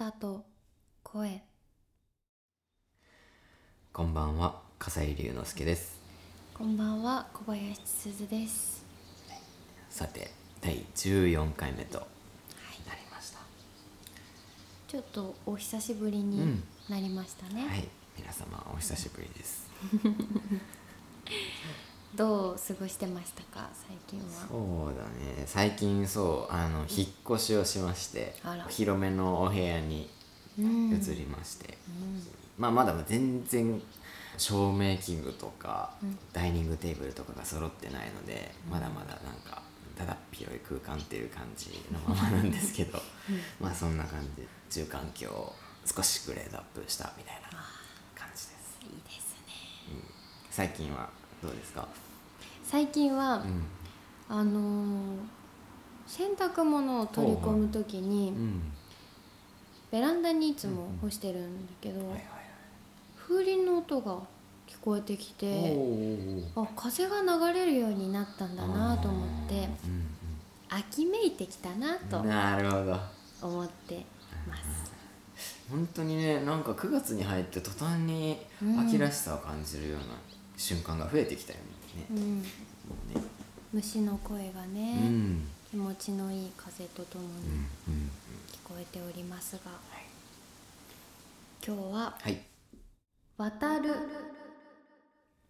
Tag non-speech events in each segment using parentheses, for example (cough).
良い歌と声。こんばんは笠井龍之介です。こんばんは小林すずです。さて第14回目となりました。ちょっとお久しぶりにうん。なりましたね、はい。皆様お久しぶりです (laughs) どう過ごしてましたか？最近は。そうだね。最近そうあの引っ越しをしましてあら。広めのお部屋にうん。移りまして、まあまだ全然照明器具とか、ダイニングテーブルとかが揃ってないので、まだまだなんかだだっ広い空間っていう感じのままなんですけど、まあそんな感じ住環境を少しグレードアップしたみたいな感じです。いいですね。最近はどうですか？最近は、うん。あのー洗濯物を取り込む時に、うん。ベランダにいつも干してるんだけど、風鈴の音が聞こえてきはいてあ風が流れるようになったんだなと思ってうん秋めいてきたなうとんなるほど。思ってます、本当にねなんか9月に入って途端に秋らしさを感じるような瞬間が増えてきたよね。うん、ね。虫の声がうね、ん。気持ちのいい風とともうんにうん。聞こえておりますが、はい。今日ははい「渡る。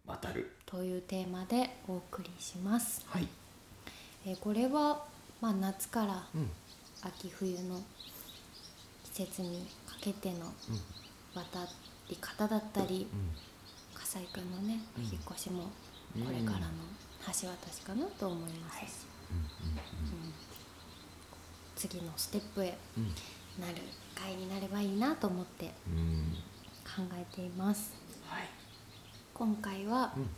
渡る」というテーマでお送りします、はい。えーこれは、まあ、夏からうん。秋冬の季節にかけての渡り方だったり笠井君のね、うん。引っ越しもうん。これからの橋渡しかなと思いますし、うん。次のステップへうん。なる回になればいいなと思って考えています。はい。今回はうん。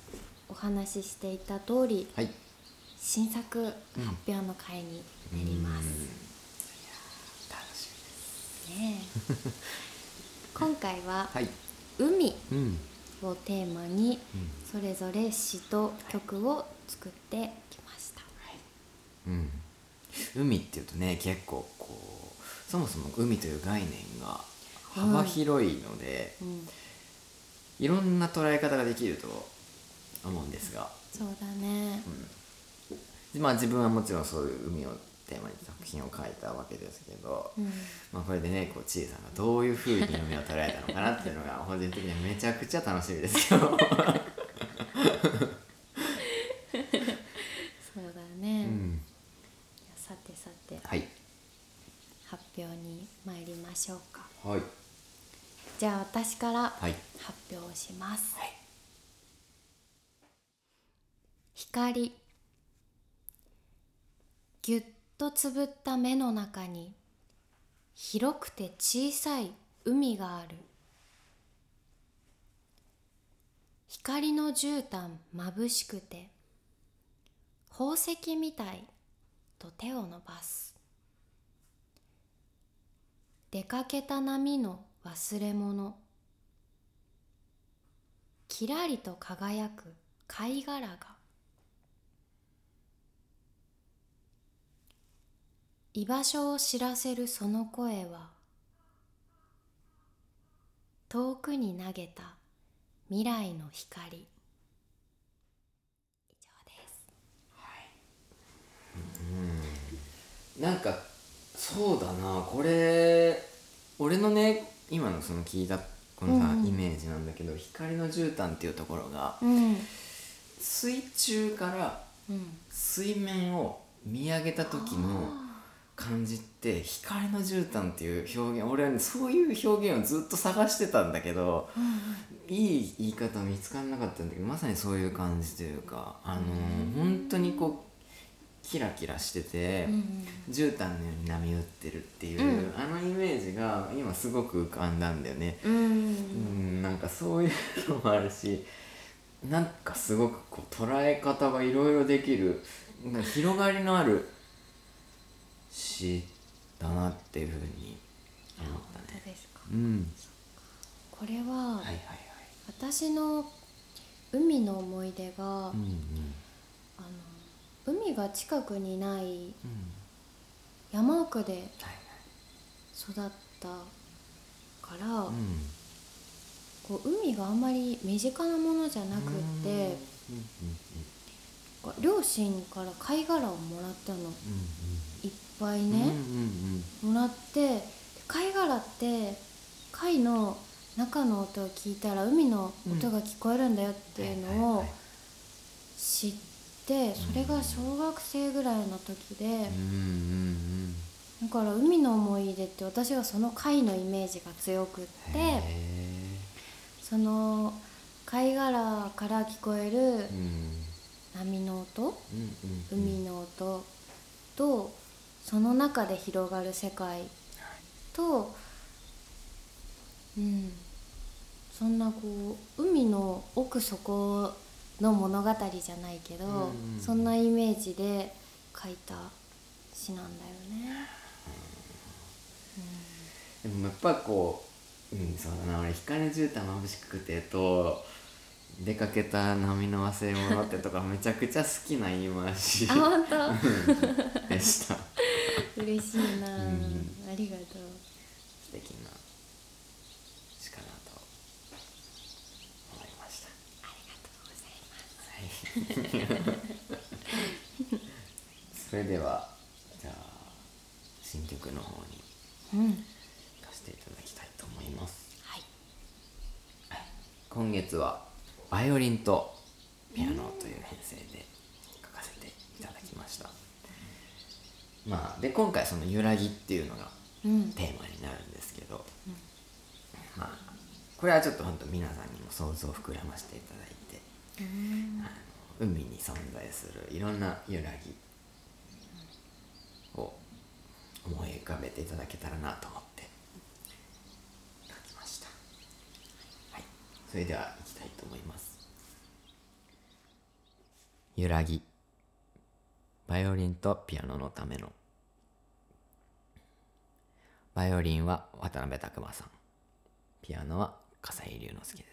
お話ししていた通りはい。新作発表の回になります、楽しみです。ねえ。(laughs) 今回ははい。海。うんをテーマにそれぞれ詩と曲を作ってきました、うん。海っていうとね結構こうそもそも海という概念が幅広いので、うん、いろんな捉え方ができると思うんですが、そうだね、まあ自分はもちろんそういう海をテーマに作品を書いたわけですけど、うん。まあこれでねこうちえさんがどういうふうに海を捉えたのかなっていうのが (laughs) 個人的にはめちゃくちゃ楽しみですよ。(laughs) そうだね、うん、さてさて。はい。発表に参りましょうか。はい。じゃあ私からはい。発表します、はい。光。ぎゅっとつぶった目の中に広くて小さい海がある。光の絨毯まぶしくて宝石みたいと手を伸ばす。出かけた波の忘れ物。きらりと輝く貝殻が居場所を知らせるその声は遠くに投げた未来の光。以上です。なんかそうだな。これ俺のね今のその聞いたこのさ、うんうん。イメージなんだけど光の絨毯っていうところがうん。水中からうん。水面を見上げた時の感じって光の絨毯っていう表現俺はねそういう表現をずっと探してたんだけどいい言い方見つからなかったんだけどまさにそういう感じというかあのー本当にこうキラキラしてて、うん絨毯のように波打ってるっていう、うん。あのイメージが今すごく浮かんだんだよね。うんうん、なんかそういうのもあるしなんかすごくこう捉え方がいろいろできる広がりのある詩だなっていうふうに思った本ね。当ですか。うん、これははいはいはい。私の海の思い出が、うんうん。あの海が近くにないうん。山奥ではい育ったから、うん。こう海があんまり身近なものじゃなくって、こう両親から貝殻をもらったの。うんうんね、うんうんもらってで貝殻って貝の中の音を聞いたら海の音が聞こえるんだよっていうのを知ってそれが小学生ぐらいの時でだから海の思い出って私はその貝のイメージが強くっうんてへその貝殻から聞こえる波の音海の音とその中で広がる世界とうんそんなこう海の奥底の物語じゃないけど、うん。うんそんなイメージで書いた詩なんだよね。でもやっぱこううんそうだな俺光の絨毯眩しくてと出かけた波の忘れ物ってとかめちゃくちゃ好きな言い回し (laughs) でした (laughs) (laughs) 嬉しいな、うん。ありがとう。素敵な詩かなと思いました。ありがとうございます。はい。(laughs) それではじゃあ新曲の方にうん、行かせていただきたいと思います。はい。今月はバイオリンとピアノという編成で書かせていただきましたまあで今回その「揺らぎ」っていうのがうん、テーマになるんですけど、まあこれはちょっと本当皆さんにも想像を膨らませていただいて、あの海に存在するいろんな揺らぎを思い浮かべていただけたらなと思って書きました。はい。それではいきたいと思います。揺らぎバイオリンとピアノのための。バイオリンは渡辺拓馬さん。ピアノは笠井龍之介です。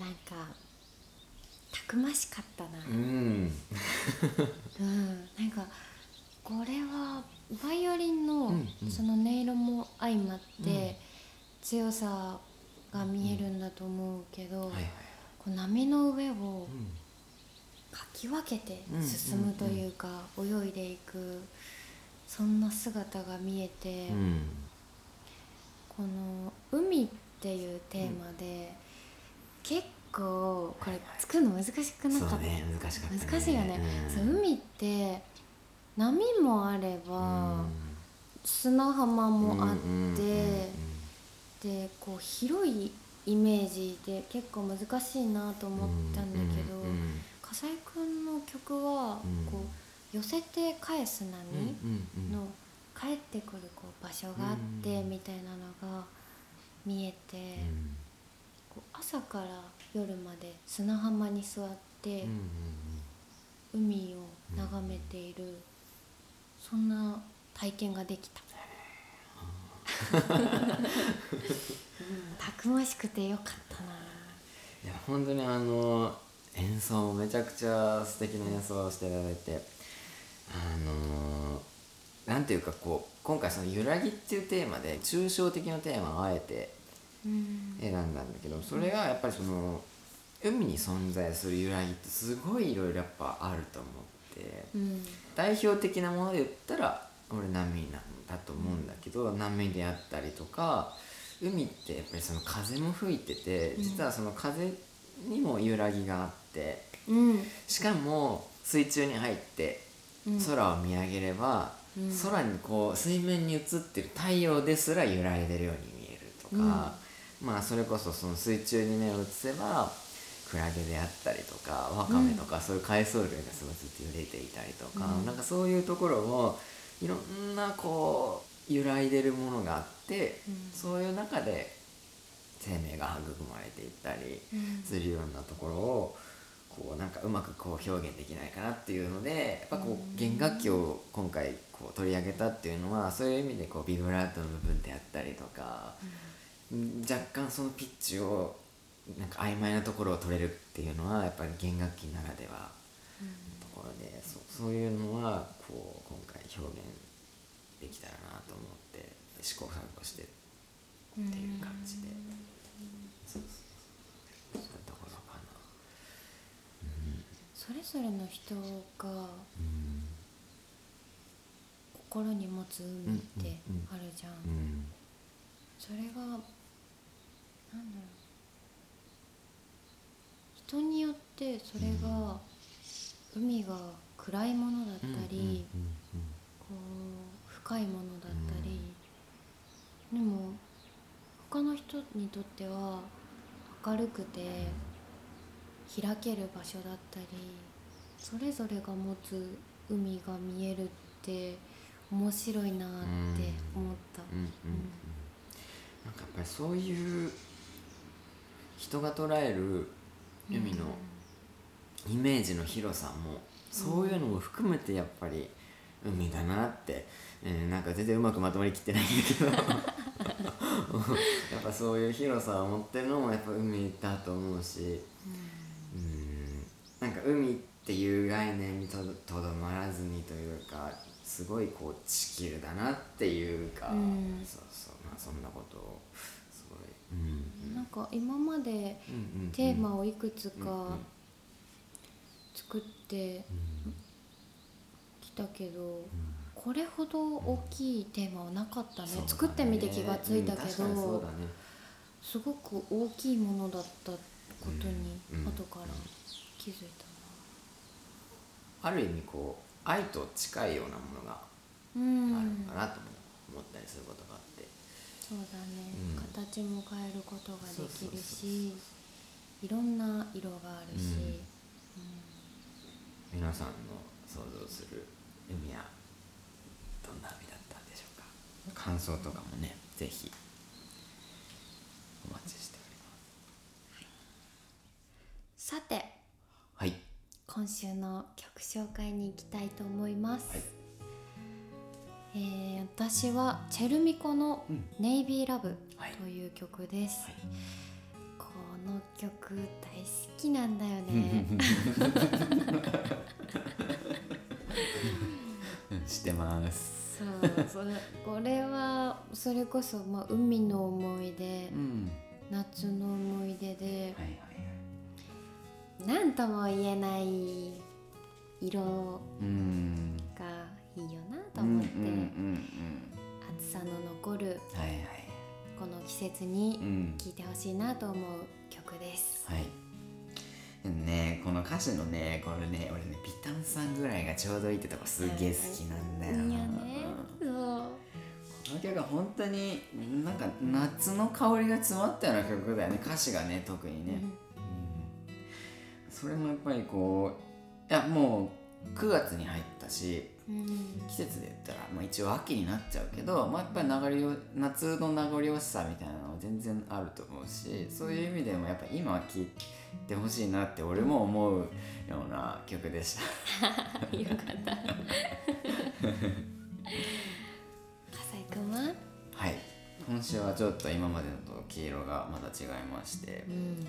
なんかたくましかったな。うん。うん。なんかこれはバイオリンのうんうん。その音色も相まって強さが見えるんだと思うけど、はいはい。こう波の上をうん。かき分けて進むというか、泳いでいくそんな姿が見えて、うん。この「海」っていうテーマで、結構これ作るの難しくなかった、そうね難しかったね。難しいよね、そう海って波もあれば、砂浜もあって、でこう広いイメージで結構難しいなと思ったんだけど、笠井くんの曲はうん。こう寄せて返す波の帰ってくるこう場所があってうん。みたいなのが見えて、こう朝から夜まで砂浜に座って海を眺めている、そんな体験ができた。うんたくましくてよかったな。(laughs) いや本当にあの演奏もめちゃくちゃ素敵な演奏をしていただいてあのなんていうかこう今回その「揺らぎ」っていうテーマで抽象的なテーマをあえてうん選ん。だんだけどそれがやっぱりその海に存在する揺らぎってすごいいろいろやっぱあると思ってうん。代表的なもので言ったら俺波なんだと思うんだけど、波であったりとか海ってやっぱりその風も吹いててうん。実はその風にも揺らぎがあってうん。しかも水中に入ってうん。空を見上げれば、うん。空にこう水面に映ってる太陽ですら揺らいでるように見えるとか、まあそれこそその水中に目を移せばクラゲであったりとかワカメとか、そういう海藻類がすごいずっと揺れていたりとか、うん。なんかそういうところもいろんなこう揺らいでるものがあって、うん。そういう中で生命が育まれていったりうん。するようなところをこうなんかうまくこう表現できないかなっていうのでやっぱこう弦楽器を今回こう取り上げたっていうのはそういう意味でこうビブラートの部分であったりとか、若干そのピッチをなんか曖昧なところを取れるっていうのはやっぱり弦楽器ならではのところでそうそういうのはこう今回表現できたらなと思って試行錯誤してっていう感じで、そうそうそうそういうところかな。それぞれの人がうん。心に持つ海ってあるじゃん、うん。それがなんだろう。人によってそれが、海が暗いものだったり、こう深いものだったり、でも他の人にとっては明るくて開ける場所だったりそれぞれが持つ海が見えるって面白いなって思った。なんかやっぱりそういう人が捉える海のイメージの広さもそういうのも含めてやっぱり海だなって、えーなんか全然うまくまとまりきってないんだけど。(laughs) やっぱそういう広さを持ってるのもやっぱ海だと思うしうんなんか海っていう概念にとどまらずにというかすごいこう地球だなっていうか、うん。そうそうまあそんなことをなんか今までうんうんテーマをいくつうんうかん。作ってうん。きたけど、うん。これほど大きいテーマはなかったね。ね。作ってみて気がついたけうん確かにそうど、だね。すごく大きいものだったことにうん。後から気づいたある意味こう愛と近いようなものがなうんあるのかなとも思ったりすることがあって、そうだね、うん。形も変えることができるしいろんな色があるし、皆さんの想像する海はどんな海だったんでしょうか？感想とかもねぜひ。お待ちしております。さて。はい。今週の曲紹介に行きたいと思います、はいえー私はチェルミコのうん「ネイビーラブはい」という曲です、この曲大好きなんだよね。知ってます。そうそれこれはそれこそ、まあ、海の思い出、うん。夏の思い出ではいはいはい。何とも言えない色うん。がいいよなとうんうん思って、暑さの残るはいはい。この季節うにん。聴いてほしいなと思う曲です。はい。ねこの歌詞のねこれね俺ねピタンさんぐらいがちょうどいいってとこすげえ好きなんだよいいよね。うんそう。この曲は本当になんか夏の香りが詰まったような曲だよね歌詞がね特にね、うん。それもやっぱりこういやもう9月に入ったしうん季節で言ったら、まあ、一応秋になっちゃうけど、まあ、やっぱり流れよ夏の名残惜しさみたいなのは全然あると思うしそういう意味でもやっぱ今は聴いてほしいなって俺も思うような曲でした。(laughs) よかった。笠井くんは？はい今週はちょっと今までのと黄色がまだ違いまして、うんはい、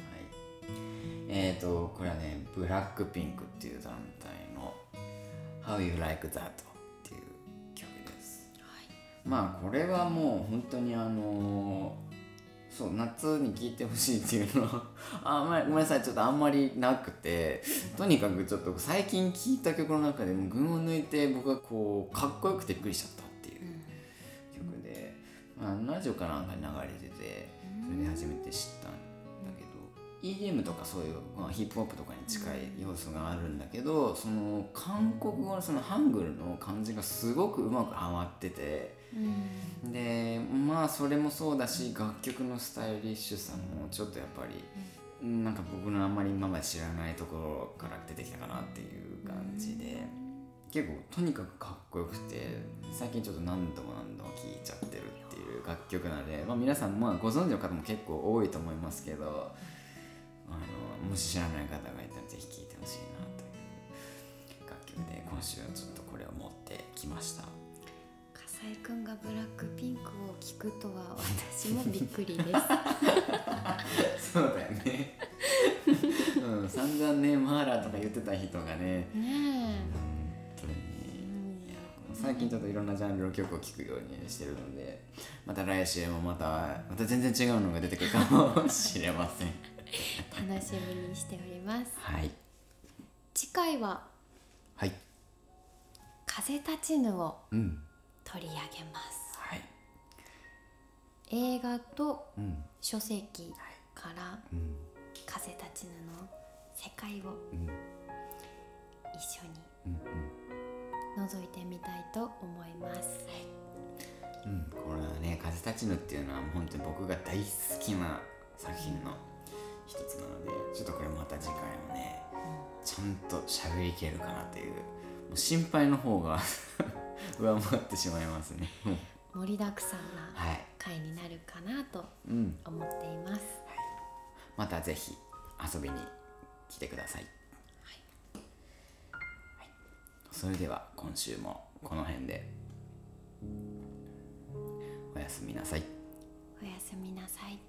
えーとこれはねブラックピンクっていう団体の「How You Like That」っていう曲です。まあこれはもう本当にあのーそう夏に聴いてほしいっていうのは (laughs) あんまりごめんなさい。ちょっとあんまりなくてとにかくちょっと最近聴いた曲の中でも群を抜いて僕がこうかっこよくてびっくりしちゃったっていう曲で、まあ、ラジオかなんかに流れててそれで初めて知ったん EDM とかそういう、まあ、ヒップホップとかに近い要素があるんだけどその韓国語のそのハングルの漢字がすごくうまくはまっててうんでまあそれもそうだし楽曲のスタイリッシュさもちょっとやっぱり、なんか僕のあんまり今まで知らないところから出てきたかなっていう感じで。結構とにかくかっこよくて最近ちょっと何度も何度も聴いちゃってるっていう楽曲なので、まあ、皆さんまあご存知の方も結構多いと思いますけどあのもし知らない方がいたらぜひ聴いてほしいなという楽曲で今週はちょっとこれを持ってきました。笠井くんがブラックピンクを聞くとは私もびっくりです。(laughs) そうだよね。うん散々ねマーラーとか言ってた人がね。ね本当に。いや最近ちょっといろんなジャンルの曲を聴くようにしてるのでまた来週もまたまた全然違うのが出てくるかもしれません。え、楽しみにしております。はい。次回ははい。風立ちぬをうん。取り上げます。はい。映画とうん。書籍からうん。風立ちぬの世界をうん。一緒にうん覗いてみたいと思います。うんうん。これはね「風立ちぬ」っていうのは本当に僕が大好きな作品の一つなのでちょっとこれまた次回もねちゃんと喋りきれるかなっていうもう心配の方が (laughs) 上回ってしまいますね。盛りだくさんなはい。回になるかなとうん。思っています。またぜひ遊びに来てください、はい。それでは今週もこの辺で。おやすみなさい。おやすみなさい。